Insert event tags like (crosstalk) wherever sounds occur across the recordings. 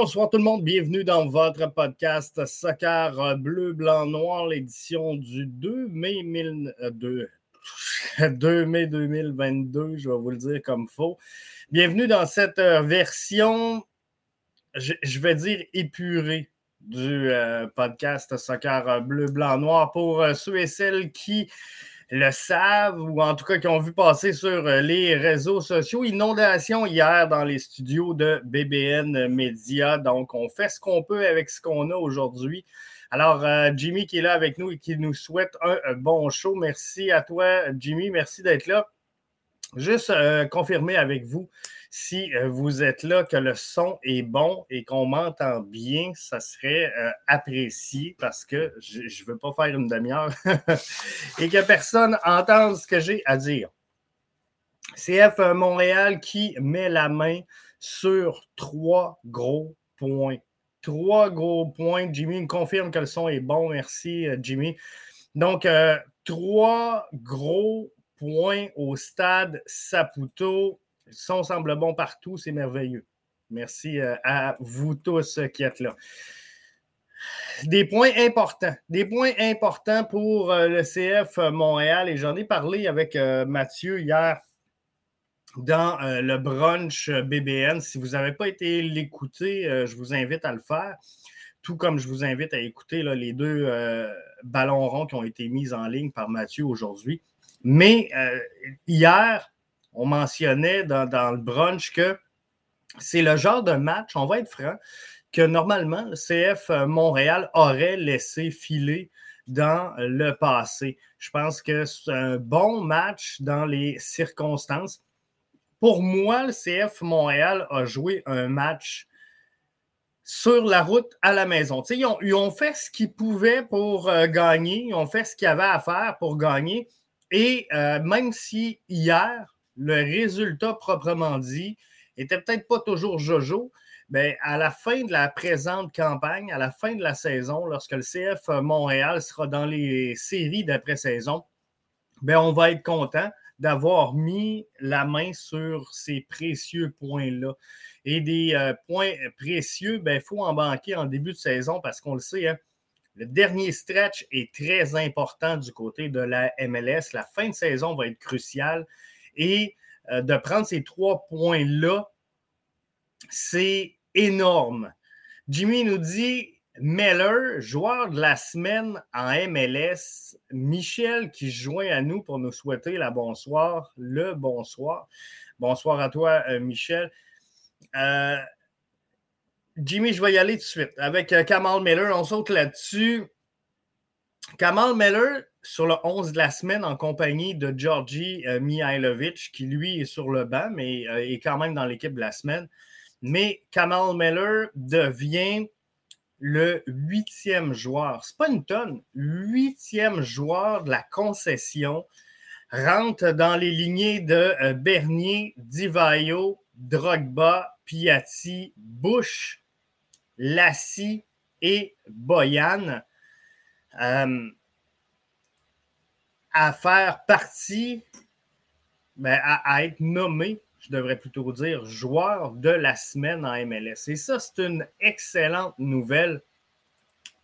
Bonsoir tout le monde, bienvenue dans votre podcast Soccer Bleu, Blanc, Noir, l'édition du 2 mai, 2, 2 (laughs) mai 2022, je vais vous le dire comme faux. Bienvenue dans cette euh, version, je, vais dire épurée du euh, podcast Soccer Bleu, Blanc, Noir pour euh, ceux et celles qui le savent ou en tout cas qui ont vu passer sur euh, les réseaux sociaux. Inondation hier dans les studios de BBN Media. Donc, on fait ce qu'on peut avec ce qu'on a aujourd'hui. Alors, euh, Jimmy qui est là avec nous et qui nous souhaite un, un bon show. Merci à toi, Jimmy. Merci d'être là. Juste euh, confirmer avec vous si euh, vous êtes là, que le son est bon et qu'on m'entend bien, ça serait euh, apprécié parce que je ne veux pas faire une demi-heure (laughs) et que personne entende ce que j'ai à dire. CF Montréal qui met la main sur trois gros points. Trois gros points. Jimmy me confirme que le son est bon. Merci, Jimmy. Donc, euh, trois gros points au stade Saputo. Le son semble bon partout, c'est merveilleux. Merci euh, à vous tous qui êtes là. Des points importants, des points importants pour euh, le CF Montréal et j'en ai parlé avec euh, Mathieu hier dans le brunch BBN. Si vous n'avez pas été l'écouter, je vous invite à le faire, tout comme je vous invite à écouter les deux ballons ronds qui ont été mis en ligne par Mathieu aujourd'hui. Mais hier, on mentionnait dans, le brunch que c'est le genre de match, on va être franc, que normalement le CF Montréal aurait laissé filer dans le passé. Je pense que c'est un bon match dans les circonstances. Pour moi, le CF Montréal a joué un match sur la route à la maison. Ils ont, ils ont, fait ce qu'ils pouvaient pour euh, gagner, ils ont fait ce qu'il y avait à faire pour gagner. Et euh, même si hier, le résultat proprement dit était peut-être pas toujours jojo, mais à la fin de la présente campagne, à la fin de la saison, lorsque le CF Montréal sera dans les séries d'après-saison, ben, on va être content d'avoir mis la main sur ces précieux points-là. Et des euh, points précieux, il ben, faut en banquer en début de saison parce qu'on le sait, hein, le dernier stretch est très important du côté de la MLS. La fin de saison va être cruciale. Et euh, de prendre ces trois points-là, c'est énorme. Jimmy nous dit Meller, joueur de la semaine en MLS. Michel qui joint à nous pour nous souhaiter la bonsoir, le bonsoir. Bonsoir à toi, euh, Michel. Euh, Jimmy, je vais y aller tout de suite. Avec Kamal Miller, on saute là-dessus. Kamal Miller, sur le 11 de la semaine, en compagnie de Georgi Mihailovic, qui lui est sur le banc, mais est quand même dans l'équipe de la semaine. Mais Kamal Miller devient le huitième joueur. C'est pas une tonne. Huitième joueur de la concession rentre dans les lignées de euh, Bernier, Divayo, Drogba, Piatti, Bush, Lassie et Boyan. Euh, à faire partie, ben, à, être nommé je devrais plutôt dire joueur de la semaine en MLS. Et ça, c'est une excellente nouvelle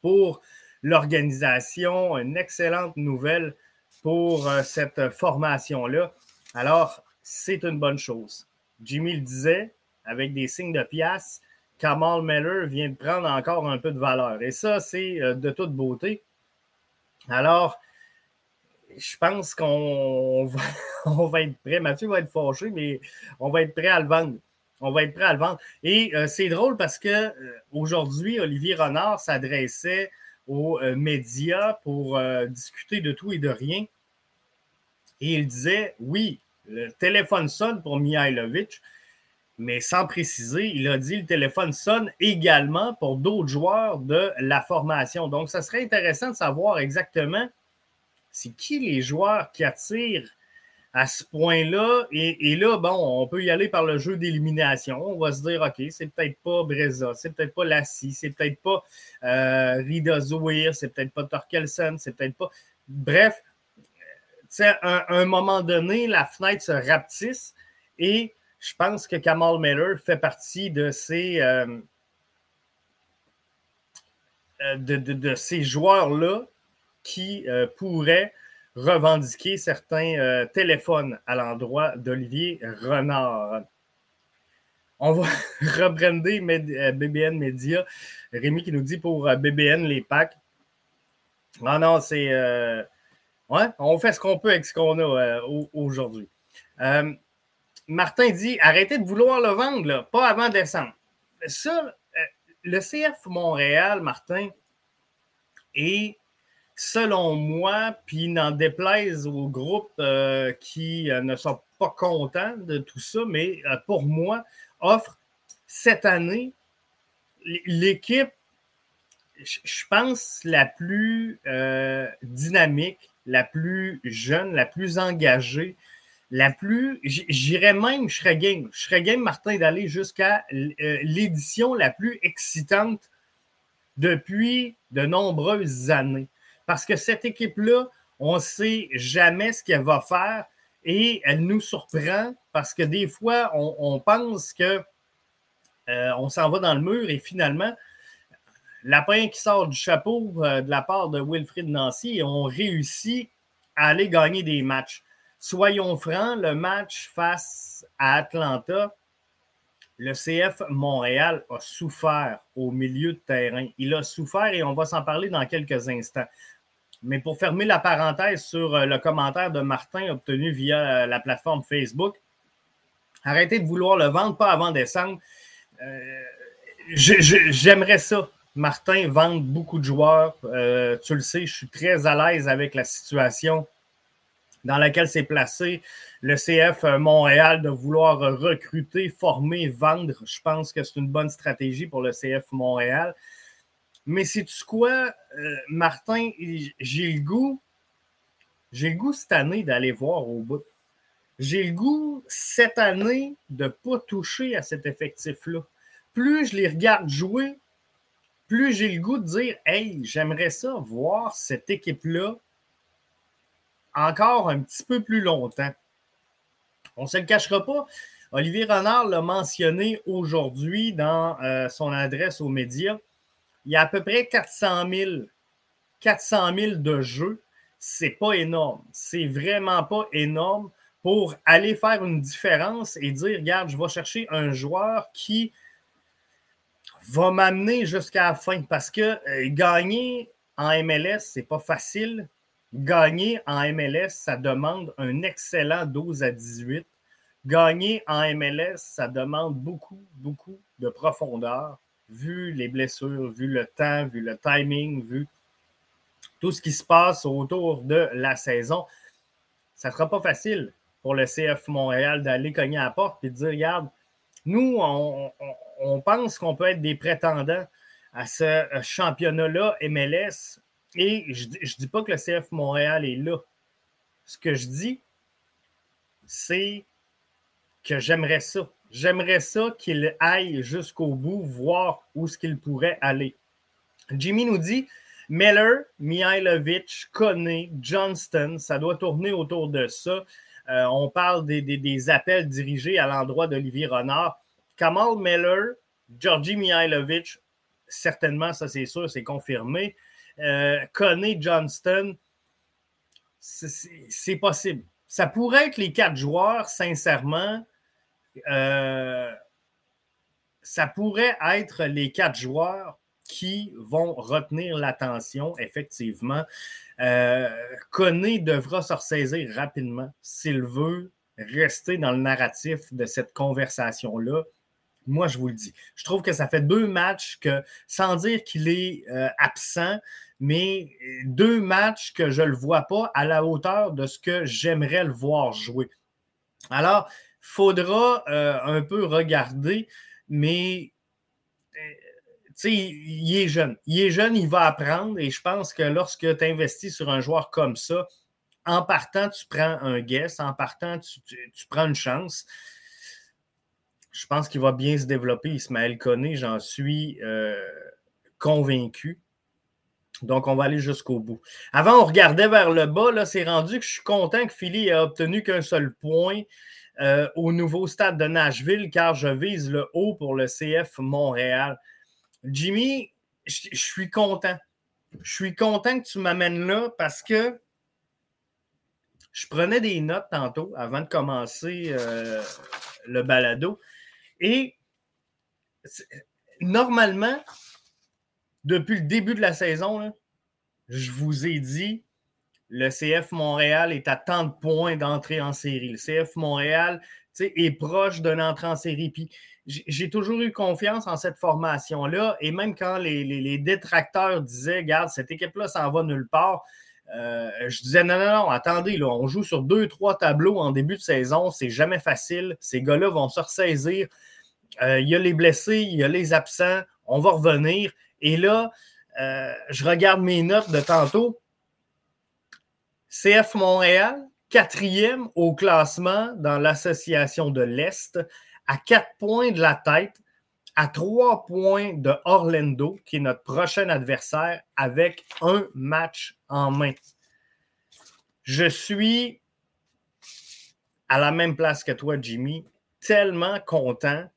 pour l'organisation, une excellente nouvelle pour euh, cette formation-là. Alors, c'est une bonne chose. Jimmy le disait, avec des signes de pièce, Kamal Meller vient de prendre encore un peu de valeur. Et ça, c'est euh, de toute beauté. Alors, je pense qu'on (laughs) va, être prêt. Mathieu va être fâché, mais on va être prêt à le vendre. On va être prêt à le vendre. Et euh, c'est drôle parce que euh, aujourd'hui, Olivier Renard s'adressait aux euh, médias pour discuter de tout et de rien. Et il disait oui, le téléphone sonne pour Mihailovic, mais sans préciser, il a dit le téléphone sonne également pour d'autres joueurs de la formation. Donc, ça serait intéressant de savoir exactement c'est qui les joueurs qui attirent à ce point-là? Et, là, bon, on peut y aller par le jeu d'élimination. On va se dire, OK, c'est peut-être pas Breza, c'est peut-être pas Lassie, c'est peut-être pas euh, Rida Zouir, c'est peut-être pas Torkelsen, c'est peut-être pas. Bref, à un, moment donné, la fenêtre se rapetisse et je pense que Kamal Miller fait partie de ces, euh, euh, de ces joueurs-là qui euh, pourrait revendiquer certains euh, téléphones à l'endroit d'Olivier Renard. On va (laughs) rebrander BBN euh, Media. Rémi qui nous dit pour BBN les packs. Non, non, c'est. ouais, on fait ce qu'on peut avec ce qu'on a aujourd'hui. Martin dit arrêtez de vouloir le vendre, pas avant décembre. Ça, le CF Montréal, Martin, est selon moi, puis n'en déplaise aux groupes euh, qui euh, ne sont pas contents de tout ça, mais euh, pour moi, offre cette année l'équipe, je pense, la plus dynamique, la plus jeune, la plus engagée, la plus, j'irais même, je serais game, je serais game, Martin, d'aller jusqu'à l'édition la plus excitante depuis de nombreuses années. Parce que cette équipe-là, on ne sait jamais ce qu'elle va faire et elle nous surprend parce que des fois, on, pense que euh, on s'en va dans le mur et finalement, lapin qui sort du chapeau euh, de la part de Wilfried Nancy et on réussit à aller gagner des matchs. Soyons francs, le match face à Atlanta, le CF Montréal a souffert au milieu de terrain. Il a souffert et on va s'en parler dans quelques instants. Mais pour fermer la parenthèse sur euh, le commentaire de Martin obtenu via euh, la plateforme Facebook, arrêtez de vouloir le vendre, pas avant décembre. Euh, j'aimerais ça. Martin vend beaucoup de joueurs. Tu le sais, je suis très à l'aise avec la situation dans laquelle s'est placé le CF Montréal de vouloir recruter, former, vendre. Je pense que c'est une bonne stratégie pour le CF Montréal. Mais c'est-tu quoi, euh, Martin, j'ai le goût, j'ai le goût cette année d'aller voir au bout. J'ai le goût cette année de ne pas toucher à cet effectif-là. Plus je les regarde jouer, plus j'ai le goût de dire Hey, j'aimerais ça voir cette équipe-là encore un petit peu plus longtemps. On ne se le cachera pas. Olivier Renard l'a mentionné aujourd'hui dans euh, son adresse aux médias. Il y a à peu près 400 000, 400 000 de jeux. C'est pas énorme. C'est vraiment pas énorme pour aller faire une différence et dire regarde, je vais chercher un joueur qui va m'amener jusqu'à la fin. Parce que euh, gagner en MLS, c'est pas facile. Gagner en MLS, ça demande un excellent 12 à 18. Gagner en MLS, ça demande beaucoup, beaucoup de profondeur, vu les blessures, vu le temps, vu le timing, vu tout ce qui se passe autour de la saison. Ça ne sera pas facile pour le CF Montréal d'aller cogner à la porte et de dire regarde, nous, on, on pense qu'on peut être des prétendants à ce championnat-là MLS. Et je ne dis pas que le CF Montréal est là. Ce que je dis, c'est que j'aimerais ça. J'aimerais ça qu'il aille jusqu'au bout, voir où ce qu'il pourrait aller. Jimmy nous dit Miller, Mihailovic, Kone, Johnston, ça doit tourner autour de ça. Euh, on parle des, des, appels dirigés à l'endroit d'Olivier Renard. Kamal Miller, Georgi Mihailovic, certainement, ça c'est sûr, c'est confirmé. Euh, Johnston, c'est possible. Ça pourrait être les quatre joueurs, sincèrement. Euh, ça pourrait être les quatre joueurs qui vont retenir l'attention, effectivement. Euh, devra se ressaisir rapidement s'il veut rester dans le narratif de cette conversation-là. Moi, je vous le dis. Je trouve que ça fait deux matchs que, sans dire qu'il est euh, absent, mais deux matchs que je ne le vois pas à la hauteur de ce que j'aimerais le voir jouer. Alors, faudra euh, un peu regarder, mais euh, sais, il est jeune. Il est jeune, il va apprendre et je pense que lorsque tu investis sur un joueur comme ça, en partant, tu prends un guess, en partant, tu prends une chance je pense qu'il va bien se développer, Ismaël Koné, j'en suis euh, convaincu. Donc, on va aller jusqu'au bout. Avant, on regardait vers le bas. Là, c'est rendu que je suis content que Philly ait obtenu qu'un seul point euh, au nouveau stade de Nashville, car je vise le haut pour le CF Montréal. Jimmy, je suis content. Je suis content que tu m'amènes là parce que je prenais des notes tantôt avant de commencer euh, le balado. Et normalement, depuis le début de la saison, je vous ai dit, le CF Montréal est à tant de points d'entrée en série. Le CF Montréal est proche d'une entrée en série. Puis j'ai toujours eu confiance en cette formation-là. Et même quand les, détracteurs disaient, regarde, cette équipe-là s'en va nulle part, euh, je disais non, non, non, attendez, là, on joue sur deux, trois tableaux en début de saison, c'est jamais facile. Ces gars-là vont se ressaisir. Euh, il y a les blessés, il y a les absents, on va revenir. Et là, euh, je regarde mes notes de tantôt. CF Montréal, quatrième au classement dans l'association de l'Est, à quatre points de la tête, à trois points de Orlando, qui est notre prochain adversaire, avec un match en main. Je suis à la même place que toi, Jimmy, tellement content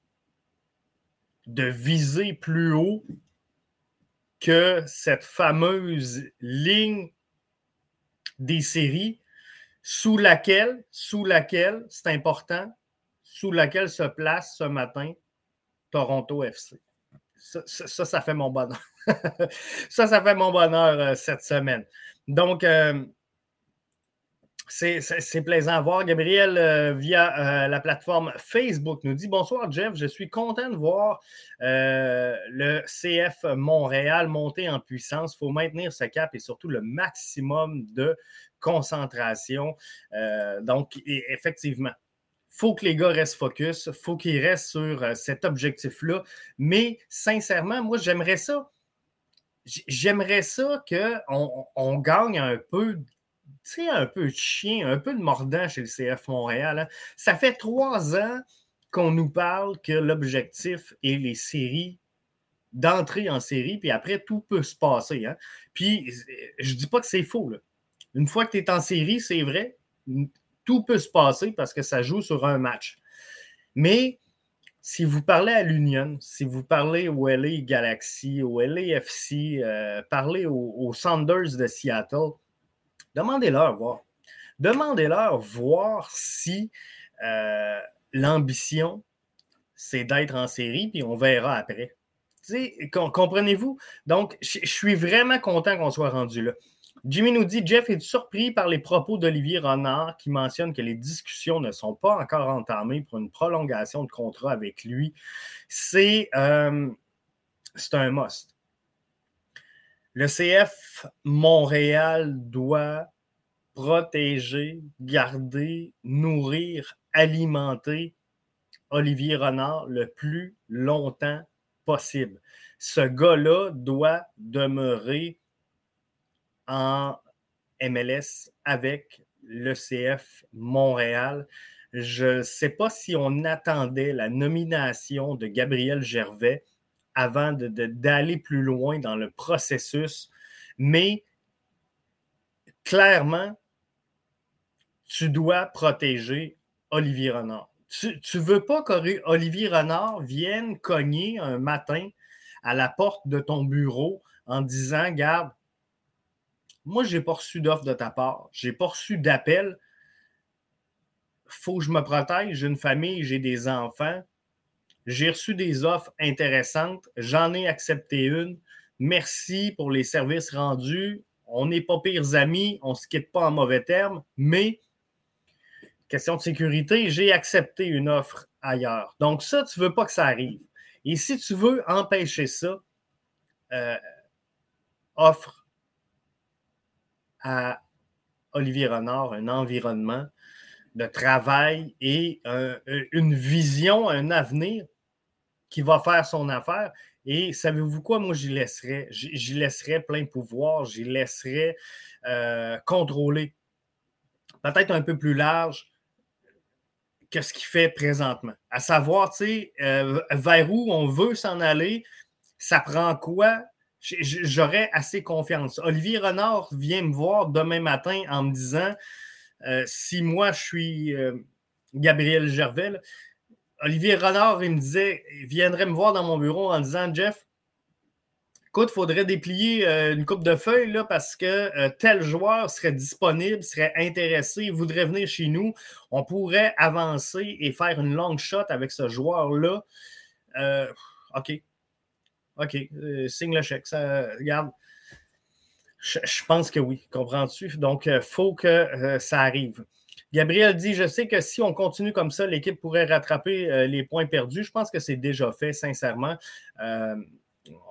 de viser plus haut que cette fameuse ligne des séries sous laquelle, sous laquelle, c'est important, sous laquelle se place ce matin Toronto FC. Ça, ça, fait mon bonheur. (laughs) ça, ça fait mon bonheur euh, cette semaine. Donc, euh, C'est plaisant à voir. Gabriel, euh, via euh, la plateforme Facebook, nous dit Bonsoir, Jeff. Je suis content de voir euh, le CF Montréal monter en puissance. Il faut maintenir ce cap et surtout le maximum de concentration. donc, effectivement, il faut que les gars restent focus. Il faut qu'ils restent sur cet objectif-là. Mais sincèrement, moi, j'aimerais ça. J'aimerais ça qu'on on gagne un peu tu sais, un peu de chien, un peu de mordant chez le CF Montréal. Hein. Ça fait trois ans qu'on nous parle que l'objectif est les séries, d'entrer en série, puis après, tout peut se passer. Hein. Puis, je ne dis pas que c'est faux. Une fois que tu es en série, c'est vrai, tout peut se passer parce que ça joue sur un match. Mais si vous parlez à l'Union, si vous parlez au LA Galaxy, au LAFC, euh, parlez aux Sanders de Seattle, Demandez-leur voir. Demandez-leur voir si euh, l'ambition, c'est d'être en série, puis on verra après. Comprenez-vous? Donc, je suis vraiment content qu'on soit rendu là. Jimmy nous dit Jeff est surpris par les propos d'Olivier Renard qui mentionne que les discussions ne sont pas encore entamées pour une prolongation de contrat avec lui. C'est euh, un must. Le CF Montréal doit protéger, garder, nourrir, alimenter Olivier Renard le plus longtemps possible. Ce gars-là doit demeurer en MLS avec le CF Montréal. Je ne sais pas si on attendait la nomination de Gabriel Gervais avant d'aller plus loin dans le processus. Mais clairement, tu dois protéger Olivier Renard. Tu ne veux pas qu'Olivier Renard vienne cogner un matin à la porte de ton bureau en disant Garde, moi, je n'ai pas reçu d'offre de ta part, je n'ai pas reçu d'appel. faut que je me protège. J'ai une famille, j'ai des enfants. J'ai reçu des offres intéressantes. J'en ai accepté une. Merci pour les services rendus. On n'est pas pires amis. On ne se quitte pas en mauvais termes. Mais, question de sécurité, j'ai accepté une offre ailleurs. Donc, ça, tu ne veux pas que ça arrive. Et si tu veux empêcher ça, euh, offre à Olivier Renard un environnement de travail et une vision, un avenir qui va faire son affaire. Et savez-vous quoi? Moi, j'y laisserais. J'y laisserais plein pouvoir, j'y laisserais euh, contrôler. Peut-être un peu plus large que ce qu'il fait présentement. À savoir, tu sais, euh, vers où on veut s'en aller, ça prend quoi? J'aurais assez confiance. Olivier Renard vient me voir demain matin en me disant euh, si moi je suis Gabriel Gervais, Olivier Renard, il me disait, il viendrait me voir dans mon bureau en disant Jeff, écoute, il faudrait déplier euh, une coupe de feuilles là, parce que euh, tel joueur serait disponible, serait intéressé, voudrait venir chez nous. On pourrait avancer et faire une long shot avec ce joueur-là. Euh, OK. OK. signe le chèque. Ça, regarde. Je, pense que oui. Comprends-tu? Donc, il faut que ça arrive. Gabriel dit Je sais que si on continue comme ça, l'équipe pourrait rattraper euh, les points perdus. Je pense que c'est déjà fait, sincèrement. Euh,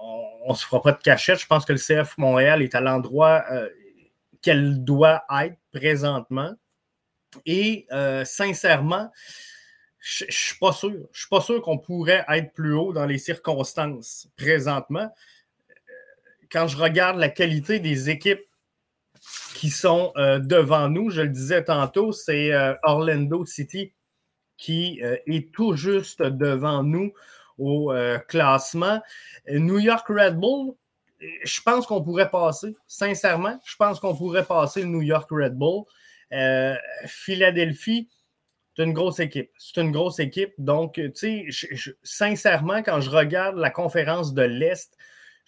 on ne se fera pas de cachette. Je pense que le CF Montréal est à l'endroit euh, qu'elle doit être présentement. Et sincèrement, je ne suis pas sûr. Je ne suis pas sûr qu'on pourrait être plus haut dans les circonstances présentement. Quand je regarde la qualité des équipes qui sont euh, devant nous. Je le disais tantôt, c'est euh, Orlando City qui euh, est tout juste devant nous au classement. New York Red Bull, je pense qu'on pourrait passer, sincèrement, je pense qu'on pourrait passer le New York Red Bull. Philadelphie, c'est une grosse équipe. C'est une grosse équipe. Donc, tu sais, sincèrement, quand je regarde la conférence de l'Est,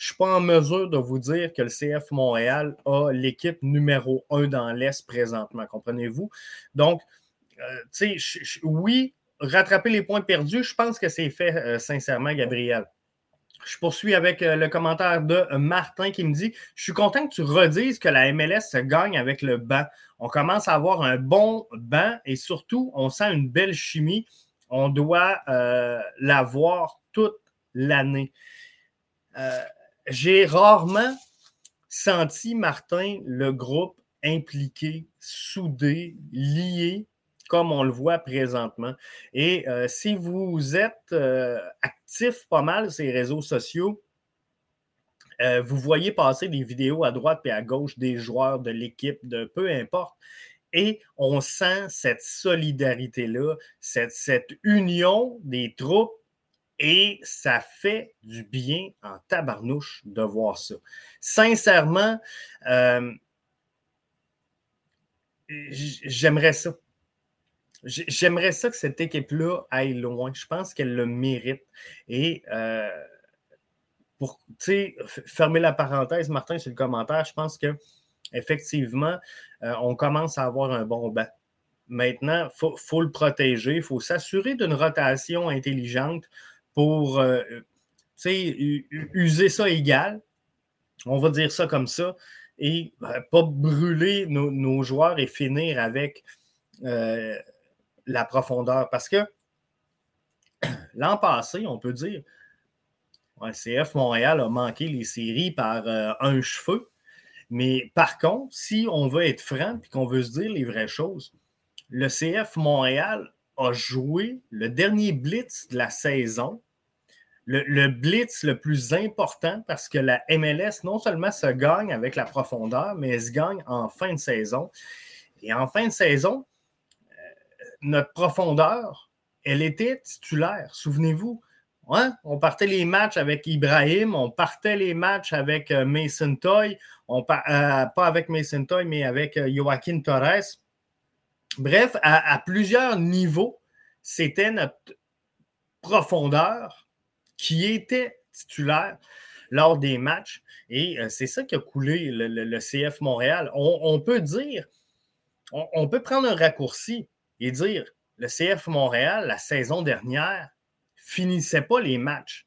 je ne suis pas en mesure de vous dire que le CF Montréal a l'équipe numéro un dans l'Est présentement, comprenez-vous? Donc, euh, tu sais, oui, rattraper les points perdus, je pense que c'est fait, euh, sincèrement, Gabriel. Je poursuis avec euh, le commentaire de Martin qui me dit Je suis content que tu redises que la MLS se gagne avec le banc. On commence à avoir un bon banc et surtout, on sent une belle chimie. On doit l'avoir toute l'année. J'ai rarement senti, Martin, le groupe impliqué, soudé, lié, comme on le voit présentement. Et euh, si vous êtes euh, actif pas mal les réseaux sociaux, euh, vous voyez passer des vidéos à droite et à gauche des joueurs de l'équipe, de peu importe. Et on sent cette solidarité-là, cette union des troupes et ça fait du bien en tabarnouche de voir ça. Sincèrement, j'aimerais ça. J'aimerais ça que cette équipe-là aille loin. Je pense qu'elle le mérite. Et euh, pour fermer la parenthèse, Martin, sur le commentaire, je pense que effectivement, euh, on commence à avoir un bon banc. Maintenant, il faut, le protéger, il faut s'assurer d'une rotation intelligente pour euh, user ça égal. On va dire ça comme ça. Et pas brûler nos, joueurs et finir avec la profondeur. Parce que (clears throat) l'an passé, on peut dire, le CF Montréal a manqué les séries par euh, un cheveu. Mais par contre, si on veut être franc et qu'on veut se dire les vraies choses, le CF Montréal a joué le dernier blitz de la saison, le, blitz le plus important parce que la MLS non seulement se gagne avec la profondeur, mais elle se gagne en fin de saison. Et en fin de saison, notre profondeur, elle était titulaire. Souvenez-vous, hein? on partait les matchs avec Ibrahim, on partait les matchs avec euh, Mason Toy, on euh, pas avec Mason Toy, mais avec euh, Joaquin Torres. Bref, à, plusieurs niveaux, c'était notre profondeur qui était titulaire lors des matchs. Et c'est ça qui a coulé le, CF Montréal. On, peut dire, on, peut prendre un raccourci et dire le CF Montréal, la saison dernière, finissait pas les matchs.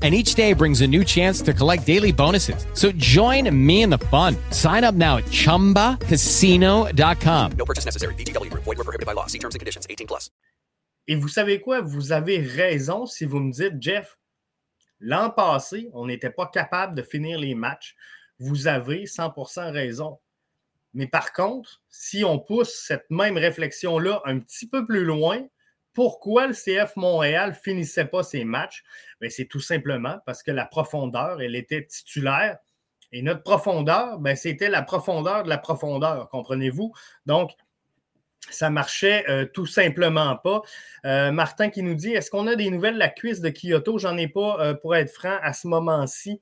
and each day brings a new chance to collect daily bonuses. So join me in the fun. Sign up now at ChumbaCasino.com. No purchase necessary. BGW. Void were prohibited by law. See terms and conditions. 18 plus. Et vous savez quoi? Vous avez raison si vous me dites, Jeff, l'an passé, on n'était pas capable de finir les matchs. Vous avez 100% raison. Mais par contre, si on pousse cette même réflexion-là un petit peu plus loin, pourquoi le CF Montréal finissait pas ses matchs? Ben, c'est tout simplement parce que la profondeur, elle était titulaire. Et notre profondeur, ben, c'était la profondeur de la profondeur, comprenez-vous? Donc, ça marchait euh, tout simplement pas. Euh, Martin qui nous dit Est-ce qu'on a des nouvelles de la cuisse de Kyoto? J'en ai pas, euh, pour être franc, à ce moment-ci.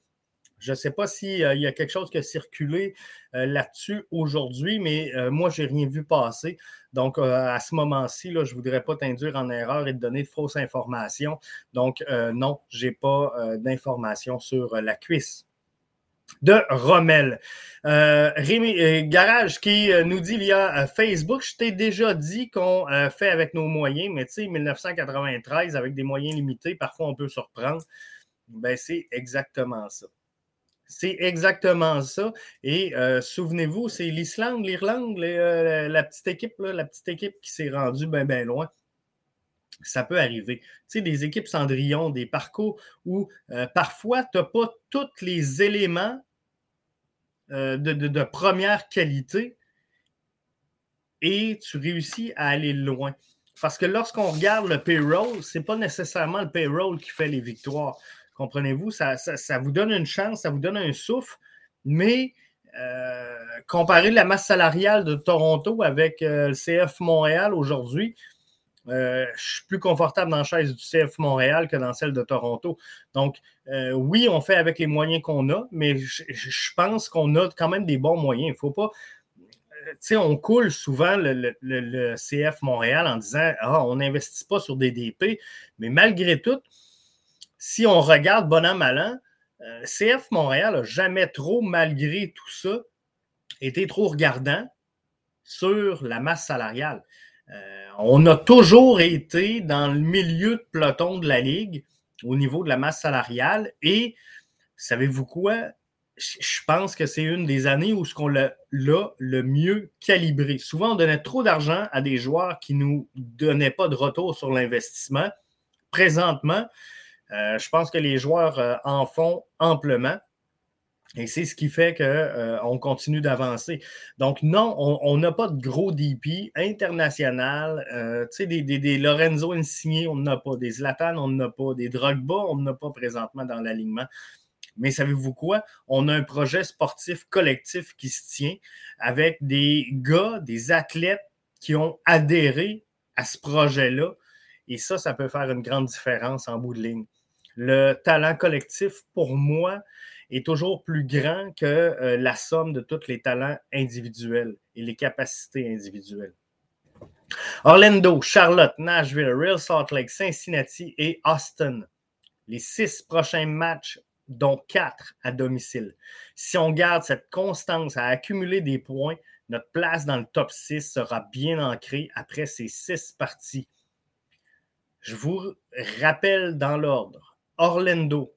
Je ne sais pas s'il y a quelque chose qui a circulé là-dessus aujourd'hui, mais moi, je n'ai rien vu passer. Donc, euh, à ce moment-ci, je ne voudrais pas t'induire en erreur et te donner de fausses informations. Donc, euh, non, je n'ai pas euh, d'informations sur la cuisse de Rommel. Rémi Garage qui nous dit via Facebook, je t'ai déjà dit qu'on fait avec nos moyens, mais tu sais, 1993, avec des moyens limités, parfois on peut surprendre. Ben, c'est exactement ça. C'est exactement ça. Et euh, souvenez-vous, c'est l'Islande, l'Irlande, euh, la petite équipe, la petite équipe qui s'est rendue bien, bien loin. Ça peut arriver. Tu sais, des équipes Cendrillon, des parcours où euh, parfois, tu n'as pas tous les éléments de, première qualité et tu réussis à aller loin. Parce que lorsqu'on regarde le payroll, ce n'est pas nécessairement le payroll qui fait les victoires. Comprenez-vous? Ça, vous donne une chance, ça vous donne un souffle, mais euh, comparer la masse salariale de Toronto avec euh, le CF Montréal aujourd'hui, euh, je suis plus confortable dans la chaise du CF Montréal que dans celle de Toronto. Donc, oui, on fait avec les moyens qu'on a, mais je, pense qu'on a quand même des bons moyens. Il ne faut pas. Tu sais, on coule souvent le, le, CF Montréal en disant Ah, on n'investit pas sur des DP, mais malgré tout, si on regarde bon an, mal an, euh, CF Montréal n'a jamais trop, malgré tout ça, été trop regardant sur la masse salariale. Euh, on a toujours été dans le milieu de peloton de la Ligue au niveau de la masse salariale et savez-vous quoi? Je pense que c'est une des années où ce qu'on l'a le mieux calibré. Souvent, on donnait trop d'argent à des joueurs qui ne nous donnaient pas de retour sur l'investissement. Présentement, je pense que les joueurs euh, en font amplement. Et c'est ce qui fait qu'on euh, continue d'avancer. Donc, non, on n'a pas de gros DP international. tu sais, des, Lorenzo Insigné, on n'en a pas. Des Zlatan, on n'en a pas. Des Drogba, on n'en a pas présentement dans l'alignement. Mais savez-vous quoi? On a un projet sportif collectif qui se tient avec des gars, des athlètes qui ont adhéré à ce projet-là. Et ça, ça peut faire une grande différence en bout de ligne le talent collectif, pour moi, est toujours plus grand que euh, la somme de tous les talents individuels et les capacités individuelles. Orlando, Charlotte, Nashville, Real Salt Lake, Cincinnati et Austin. Les six prochains matchs, dont quatre à domicile. Si on garde cette constance à accumuler des points, notre place dans le top 6 sera bien ancrée après ces six parties. Je vous rappelle dans l'ordre. Orlando.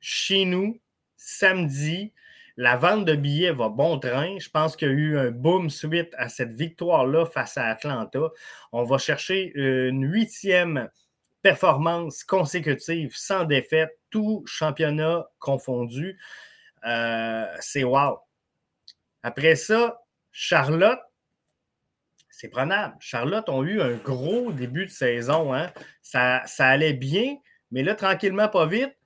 Chez nous, samedi, la vente de billets va bon train. Je pense qu'il y a eu un boom suite à cette victoire-là face à Atlanta. On va chercher une huitième performance consécutive sans défaite, tout championnat confondu. Euh, c'est wow. Après ça, Charlotte, c'est prenable. Charlotte ont eu un gros début de saison. Hein. Ça, ça allait bien, mais là, tranquillement, pas vite,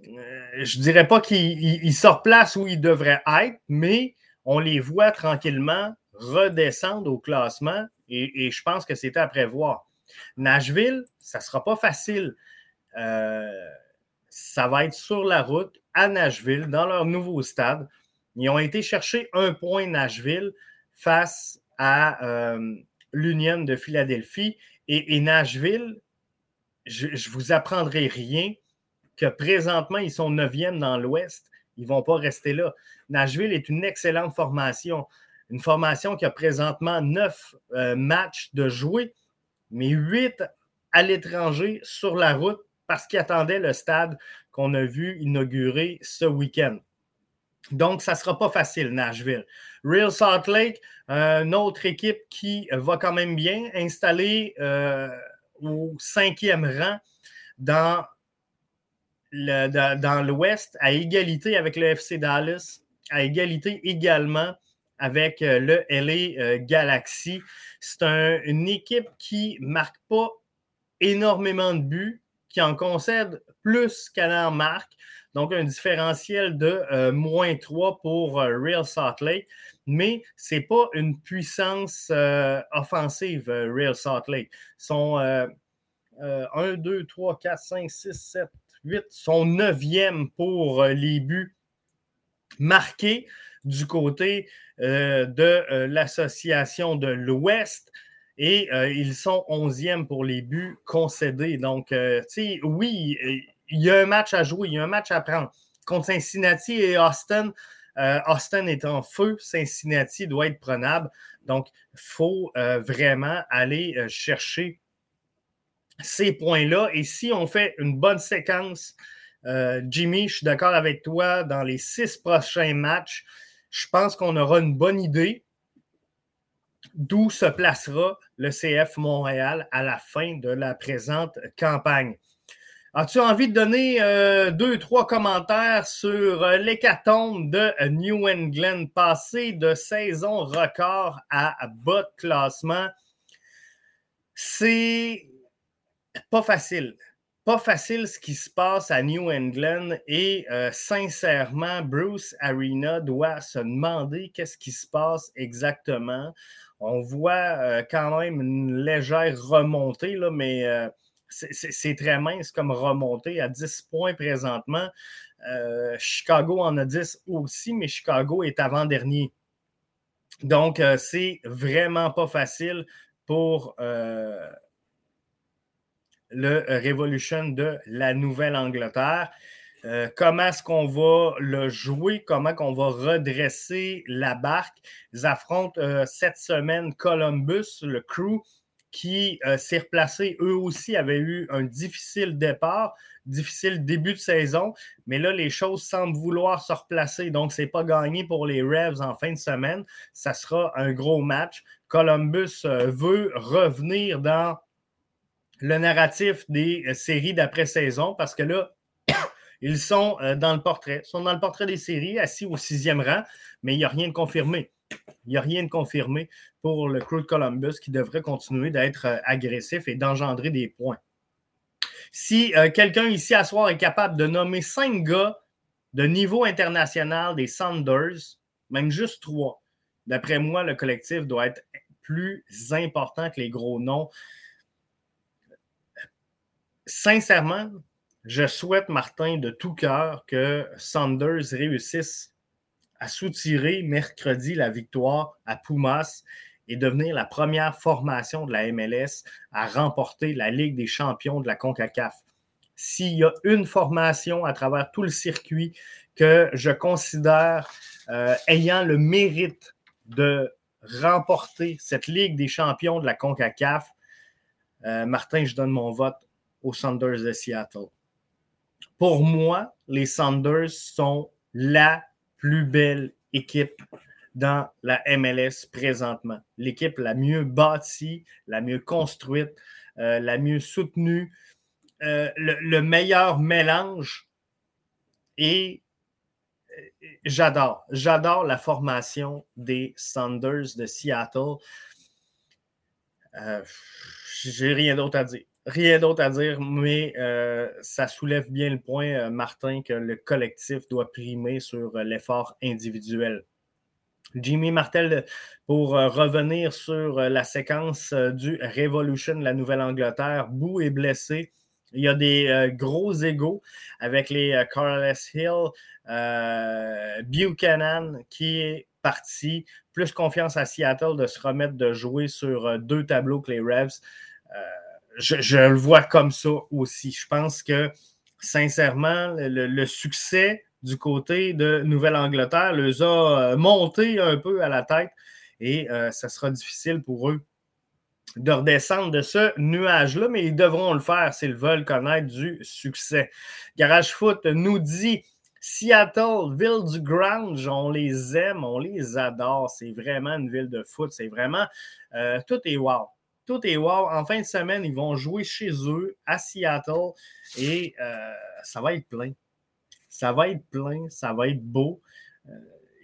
euh, je ne dirais pas qu'ils sortent place où ils devraient être, mais on les voit tranquillement redescendre au classement et, je pense que c'était à prévoir. Nashville, ça ne sera pas facile. Euh, ça va être sur la route à Nashville, dans leur nouveau stade. Ils ont été chercher un point Nashville face à euh, l'Union de Philadelphie. et, Nashville, je, ne vous apprendrai rien que présentement, ils sont neuvième dans l'Ouest. Ils ne vont pas rester là. Nashville est une excellente formation. Une formation qui a présentement neuf euh, matchs de jouer, mais huit à l'étranger sur la route parce qu'ils attendaient le stade qu'on a vu inaugurer ce week-end. Donc, ça ne sera pas facile, Nashville. Real Salt Lake, une autre équipe qui va quand même bien, installée euh, au cinquième rang dans dans l'Ouest, à égalité avec le FC Dallas, à égalité également avec euh, le LA euh, Galaxy. C'est une équipe qui ne marque pas énormément de buts, qui en concède plus qu'elle en marque. Donc, un différentiel de euh, moins 3 pour Real Salt Lake. Mais ce n'est pas une puissance offensive, Real Salt Lake. Son 1, 2, 3, 4, 5, 6, 7, 8, son neuvième pour euh, les buts marqués du côté euh, de euh, l'association de l'Ouest. Et ils sont onzième pour les buts concédés. Donc, tu sais, oui, il y a un match à jouer, il y a un match à prendre. Contre Cincinnati et Austin, Austin est en feu, Cincinnati doit être prenable. Donc, il faut vraiment aller chercher ces points-là. Et si on fait une bonne séquence, euh, Jimmy, je suis d'accord avec toi, dans les six prochains matchs, je pense qu'on aura une bonne idée d'où se placera le CF Montréal à la fin de la présente campagne. As-tu envie de donner euh, deux, trois commentaires sur euh, l'hécatombe de New England, passé de saison record à bas de classement? C'est pas facile. Pas facile ce qui se passe à New England et euh, sincèrement, Bruce Arena doit se demander qu'est-ce qui se passe exactement. On voit quand même une légère remontée, là, mais c'est très mince comme remontée à 10 points présentement. Chicago en a 10 aussi, mais Chicago est avant-dernier. Donc, c'est vraiment pas facile pour le Revolution de la Nouvelle-Angleterre. euh, comment est-ce qu'on va le jouer, comment qu'on va redresser la barque? Ils affrontent euh, cette semaine Columbus, le crew, qui euh, s'est replacé. Eux aussi avaient eu un difficile départ, difficile début de saison, mais là, les choses semblent vouloir se replacer. Donc, ce n'est pas gagné pour les Revs en fin de semaine. Ça sera un gros match. Columbus veut revenir dans le narratif des séries d'après-saison parce que là, (coughs) ils sont euh, dans le portrait, ils sont dans le portrait des séries, assis au sixième rang, mais il n'y a rien de confirmé. Il n'y a rien de confirmé pour le crew de Columbus qui devrait continuer d'être euh, agressif et d'engendrer des points. Si euh, quelqu'un ici à soir est capable de nommer cinq gars de niveau international des Sanders, même juste trois, d'après moi, le collectif doit être plus important que les gros noms. Sincèrement, je souhaite, Martin, de tout cœur que Sanders réussisse à soutirer mercredi la victoire à Pumas et devenir la première formation de la MLS à remporter la Ligue des champions de la CONCACAF. S'il y a une formation à travers tout le circuit que je considère euh, ayant le mérite de remporter cette Ligue des champions de la CONCACAF, euh, Martin, je donne mon vote aux Sanders de Seattle. Pour moi, les Sanders sont la plus belle équipe dans la MLS présentement. L'équipe la mieux bâtie, la mieux construite, euh, la mieux soutenue, euh, le, meilleur mélange. Et euh, j'adore, j'adore la formation des Sanders de Seattle. J'ai rien d'autre à dire. Rien d'autre à dire, mais euh, ça soulève bien le point, euh, Martin, que le collectif doit primer sur euh, l'effort individuel. Jimmy Martel, pour revenir sur la séquence du Revolution, la Nouvelle-Angleterre, Bou est blessé. Il y a des gros égaux avec les Carles Hill, Buchanan qui est parti. Plus confiance à Seattle de se remettre de jouer sur deux tableaux que les Revs je, le vois comme ça aussi. Je pense que, sincèrement, le, succès du côté de Nouvelle-Angleterre les a euh, monté un peu à la tête et euh, ça sera difficile pour eux de redescendre de ce nuage-là, mais ils devront le faire s'ils veulent connaître du succès. Garage Foot nous dit Seattle, ville du Grange, on les aime, on les adore. C'est vraiment une ville de foot. C'est vraiment euh, tout est wow tout est wow. En fin de semaine, ils vont jouer chez eux à Seattle et euh, ça va être plein. Ça va être plein, ça va être beau. Euh,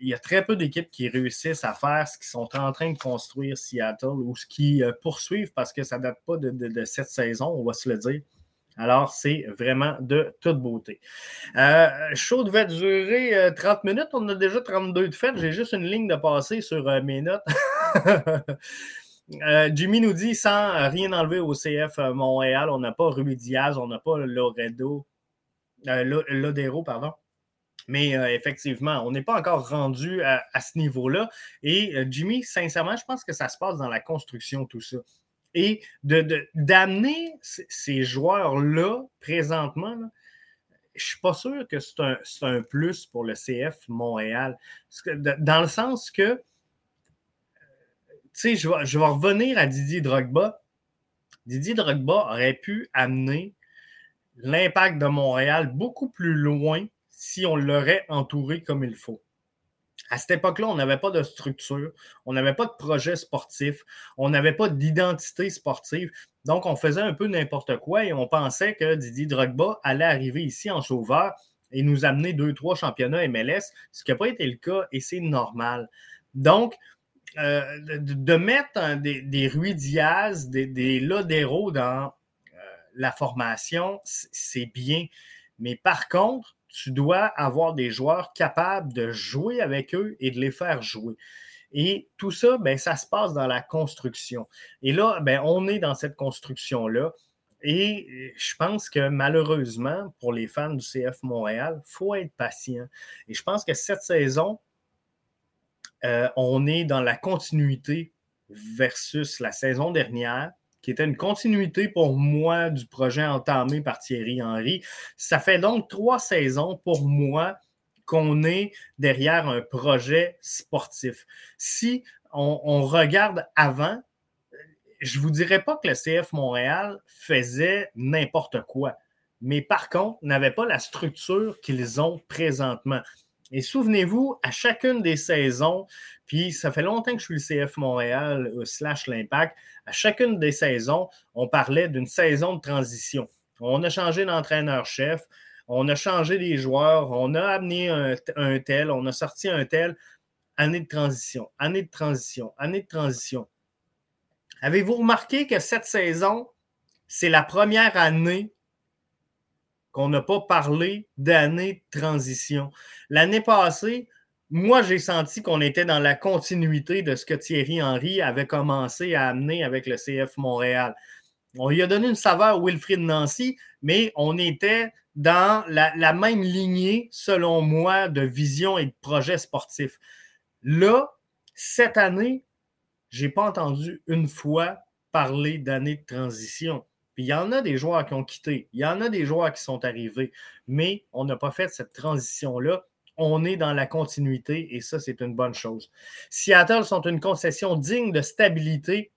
il y a très peu d'équipes qui réussissent à faire ce qu'ils sont en train de construire Seattle ou ce qui euh, poursuivent parce que ça ne date pas de, cette saison, on va se le dire. Alors, c'est vraiment de toute beauté. Euh, show devait durer 30 minutes. On a déjà 32 de fait. J'ai juste une ligne de passé sur mes notes. (laughs) Euh, Jimmy nous dit sans rien enlever au CF euh, Montréal, on n'a pas Ruby Diaz, on n'a pas Loredo, euh, Lodero, pardon. Mais effectivement, on n'est pas encore rendu à, ce niveau-là. Et Jimmy, sincèrement, je pense que ça se passe dans la construction, tout ça. Et d'amener ces joueurs-là, présentement, je ne suis pas sûr que c'est un, un, plus pour le CF Montréal. Dans le sens que sais, je vais, revenir à Didier Drogba. Didier Drogba aurait pu amener l'impact de Montréal beaucoup plus loin si on l'aurait entouré comme il faut. À cette époque-là, on n'avait pas de structure, on n'avait pas de projet sportif, on n'avait pas d'identité sportive. Donc, on faisait un peu n'importe quoi et on pensait que Didier Drogba allait arriver ici en sauveur et nous amener deux, trois championnats MLS, ce qui n'a pas été le cas et c'est normal. Donc, euh, de, mettre des, des Diaz, des, des Lodero dans euh, la formation, c'est bien. Mais par contre, tu dois avoir des joueurs capables de jouer avec eux et de les faire jouer. Et tout ça, ben, ça se passe dans la construction. Et là, ben, on est dans cette construction-là. Et je pense que malheureusement, pour les fans du CF Montréal, il faut être patient. Et je pense que cette saison, euh, on est dans la continuité versus la saison dernière, qui était une continuité pour moi du projet entamé par Thierry Henry. Ça fait donc trois saisons pour moi qu'on est derrière un projet sportif. Si on, regarde avant, je ne vous dirais pas que le CF Montréal faisait n'importe quoi, mais par contre, n'avait pas la structure qu'ils ont présentement. Et souvenez-vous, à chacune des saisons, puis ça fait longtemps que je suis le CF Montréal euh, slash l'Impact, à chacune des saisons, on parlait d'une saison de transition. On a changé d'entraîneur-chef, on a changé des joueurs, on a amené un, tel, on a sorti un tel. Année de transition, année de transition, année de transition. Avez-vous remarqué que cette saison, c'est la première année qu'on n'a pas parlé d'année de transition. L'année passée, moi, j'ai senti qu'on était dans la continuité de ce que Thierry Henry avait commencé à amener avec le CF Montréal. On lui a donné une saveur Wilfried Nancy, mais on était dans la, la, même lignée, selon moi, de vision et de projet sportif. Là, cette année, je n'ai pas entendu une fois parler d'année de transition il y en a des joueurs qui ont quitté, il y en a des joueurs qui sont arrivés, mais on n'a pas fait cette transition-là. On est dans la continuité et ça, c'est une bonne chose. Seattle sont une concession digne de stabilité.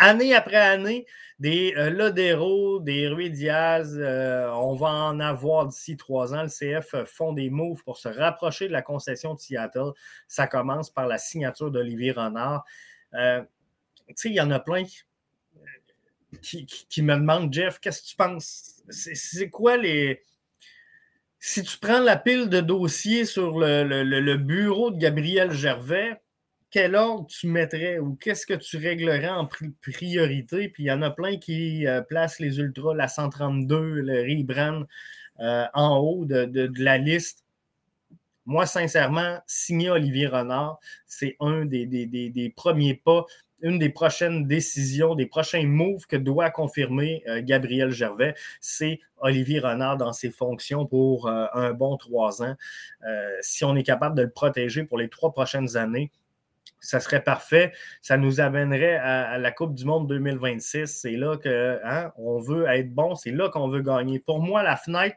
Année après année, des euh, Lodero, des Rui Diaz, euh, on va en avoir d'ici trois ans. Le CF font des moves pour se rapprocher de la concession de Seattle. Ça commence par la signature d'Olivier Renard. Euh, il y en a plein qui, me demande, Jeff, qu'est-ce que tu penses? C'est quoi les. Si tu prends la pile de dossiers sur le, bureau de Gabriel Gervais, quel ordre tu mettrais ou qu'est-ce que tu réglerais en priorité? Puis il y en a plein qui euh, placent les Ultras, la 132, le Rebrand euh, en haut de, la liste. Moi, sincèrement, signer Olivier Renard, c'est un des, des, premiers pas une des prochaines décisions, des prochains moves que doit confirmer euh, Gabriel Gervais, c'est Olivier Renard dans ses fonctions pour euh, un bon trois ans. Euh, si on est capable de le protéger pour les trois prochaines années, ça serait parfait. Ça nous amènerait à, la Coupe du Monde 2026. C'est là qu'on hein, veut être bon, c'est là qu'on veut gagner. Pour moi, la fenêtre,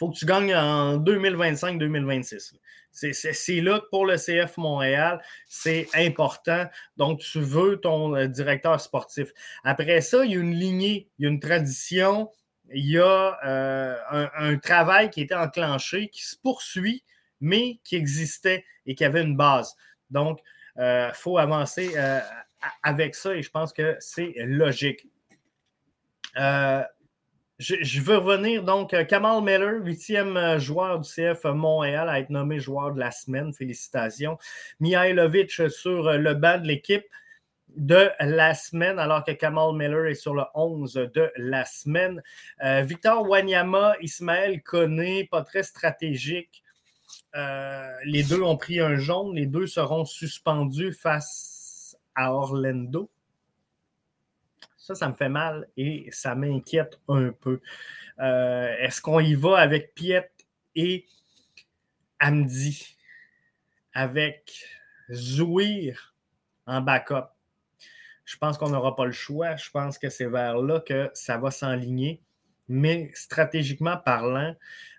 faut que tu gagnes en 2025-2026. C'est là que pour le CF Montréal, c'est important. Donc, tu veux ton euh, directeur sportif. Après ça, il y a une lignée, il y a une tradition, il y a euh, un, travail qui était enclenché, qui se poursuit, mais qui existait et qui avait une base. Donc, il euh, faut avancer avec ça et je pense que c'est logique. Je, veux revenir donc. Euh, Kamal Miller, huitième euh, joueur du CF Montréal, à être nommé joueur de la semaine. Félicitations. Mihailovic sur euh, le banc de l'équipe de la semaine, alors que Kamal Miller est sur le 11 de la semaine. Victor Wanyama, Ismaël Koné, pas très stratégique. les deux ont pris un jaune. Les deux seront suspendus face à Orlando. Ça, ça me fait mal et ça m'inquiète un peu. Euh, est-ce qu'on y va avec Piet et Amdi, avec Zouir en backup? Je pense qu'on n'aura pas le choix. Je pense que c'est vers là que ça va s'enligner. Mais stratégiquement parlant,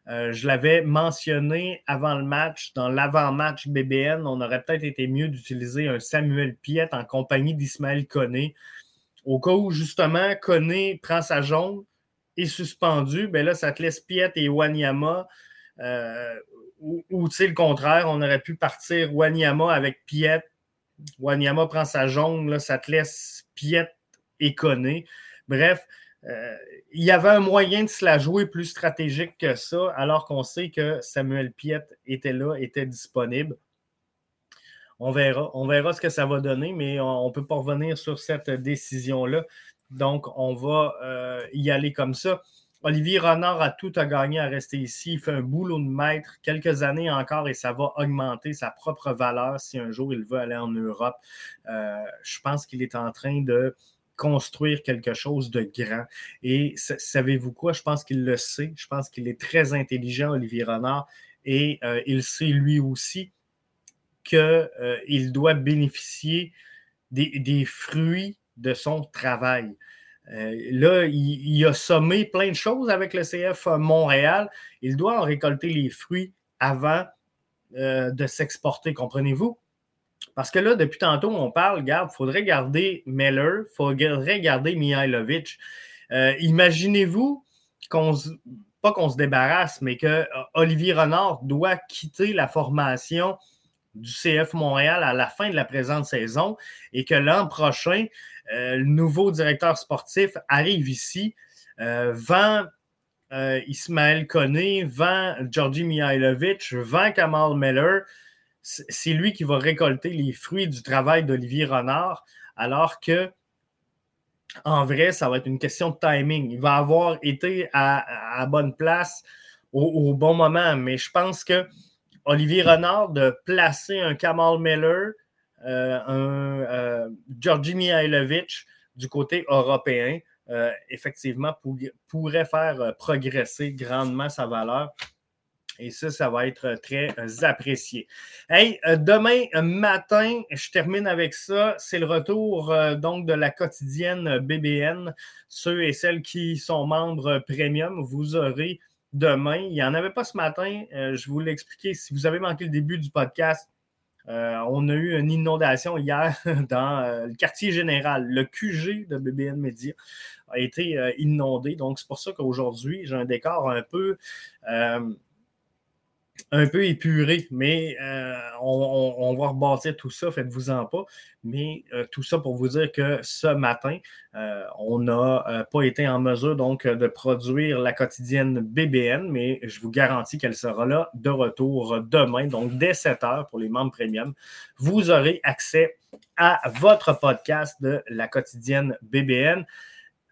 euh, je l'avais mentionné avant le match, dans l'avant-match BBN, on aurait peut-être été mieux d'utiliser un Samuel Piet en compagnie d'Ismaël Koné au cas où, justement, Koné prend sa jaune, est suspendu, ben là, ça te laisse Piet et Wanyama. Euh, ou, sais, le contraire, on aurait pu partir Wanyama avec Piet. Wanyama prend sa jaune, là, ça te laisse Piet et Koné. Bref, euh, il y avait un moyen de se la jouer plus stratégique que ça, alors qu'on sait que Samuel Piet était là, était disponible. On verra. Ce que ça va donner, mais on ne peut pas revenir sur cette décision-là. Donc, on va euh, y aller comme ça. Olivier Renard a tout à gagner à rester ici. Il fait un boulot de maître quelques années encore et ça va augmenter sa propre valeur si un jour il veut aller en Europe. Euh, je pense qu'il est en train de construire quelque chose de grand. Et savez-vous quoi? Je pense qu'il le sait. Je pense qu'il est très intelligent, Olivier Renard, et euh, il sait lui aussi qu'il euh, doit bénéficier des, fruits de son travail. Euh, là, il, a sommé plein de choses avec le CF Montréal. Il doit en récolter les fruits avant euh, de s'exporter, comprenez-vous? Parce que là, depuis tantôt, on parle, garde, il faudrait garder Meller, il faudrait garder Mihailovic. Euh, imaginez-vous qu'on pas qu'on se débarrasse, mais que Olivier Renard doit quitter la formation du CF Montréal à la fin de la présente saison et que l'an prochain, euh, le nouveau directeur sportif arrive ici, euh, vend euh, Ismaël Koné, vend Georgi Mihailovic, vend Kamal Meller. C'est lui qui va récolter les fruits du travail d'Olivier Renard, alors que en vrai, ça va être une question de timing. Il va avoir été à, bonne place au, bon moment, mais je pense que Olivier Renard de placer un Kamal Miller, euh, un euh, Georgi Mihailovic du côté européen, euh, effectivement, pourrait faire progresser grandement sa valeur. Et ça, ça va être très apprécié. Hey, demain matin, je termine avec ça. C'est le retour donc de la quotidienne BBN. Ceux et celles qui sont membres premium, vous aurez demain. Il n'y en avait pas ce matin. Euh, je vous l'ai expliqué. Si vous avez manqué le début du podcast, euh, on a eu une inondation hier (laughs) dans euh, le quartier général. Le QG de BBN Media a été inondé. Donc, c'est pour ça qu'aujourd'hui, j'ai un décor un peu un peu épuré, mais euh, on, va rebâtir tout ça, faites-vous-en pas. Mais euh, tout ça pour vous dire que ce matin, euh, on n'a pas été en mesure donc de produire la quotidienne BBN, mais je vous garantis qu'elle sera là de retour demain, donc dès 7 heures pour les membres premium. Vous aurez accès à votre podcast de la quotidienne BBN.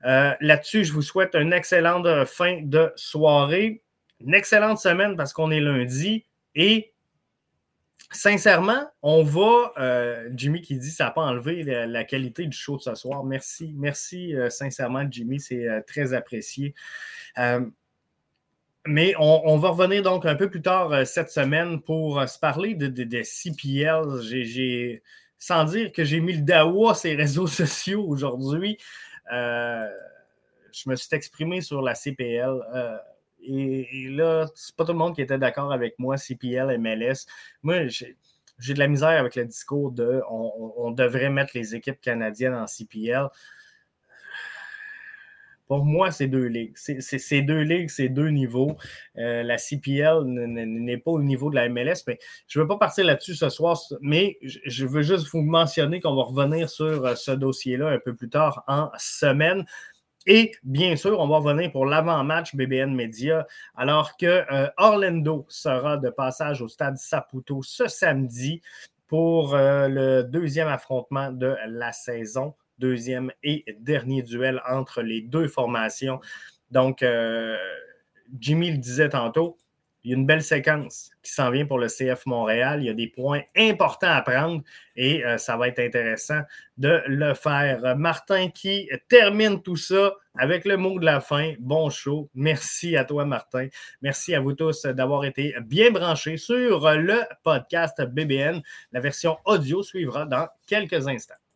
Là-dessus, je vous souhaite une excellente fin de soirée une excellente semaine parce qu'on est lundi et sincèrement, on va. Euh, Jimmy qui dit ça n'a pas enlevé la, qualité du show de ce soir. Merci, merci euh, sincèrement, Jimmy, c'est euh, très apprécié. mais on, va revenir donc un peu plus tard cette semaine pour se parler de, CPL. J'ai, sans dire que j'ai mis le dawa sur les réseaux (laughs) sociaux aujourd'hui, je me suis exprimé sur la CPL. Et, là, c'est pas tout le monde qui était d'accord avec moi, CPL, MLS. Moi, j'ai de la misère avec le discours de on, devrait mettre les équipes canadiennes en CPL. Pour moi, c'est deux ligues. C'est deux ligues, deux niveaux. Euh, la CPL n'est pas au niveau de la MLS, mais je ne veux pas partir là-dessus ce soir, mais je veux juste vous mentionner qu'on va revenir sur euh, ce dossier-là un peu plus tard en semaine. Et bien sûr, on va revenir pour l'avant-match BBN Media, alors que euh, Orlando sera de passage au stade Saputo ce samedi pour euh, le deuxième affrontement de la saison, deuxième et dernier duel entre les deux formations. Donc, euh, Jimmy le disait tantôt, il y a une belle séquence qui s'en vient pour le CF Montréal. Il y a des points importants à prendre et euh, ça va être intéressant de le faire. Martin qui termine tout ça avec le mot de la fin. Bon show. Merci à toi, Martin. Merci à vous tous d'avoir été bien branchés sur le podcast BBN. La version audio suivra dans quelques instants.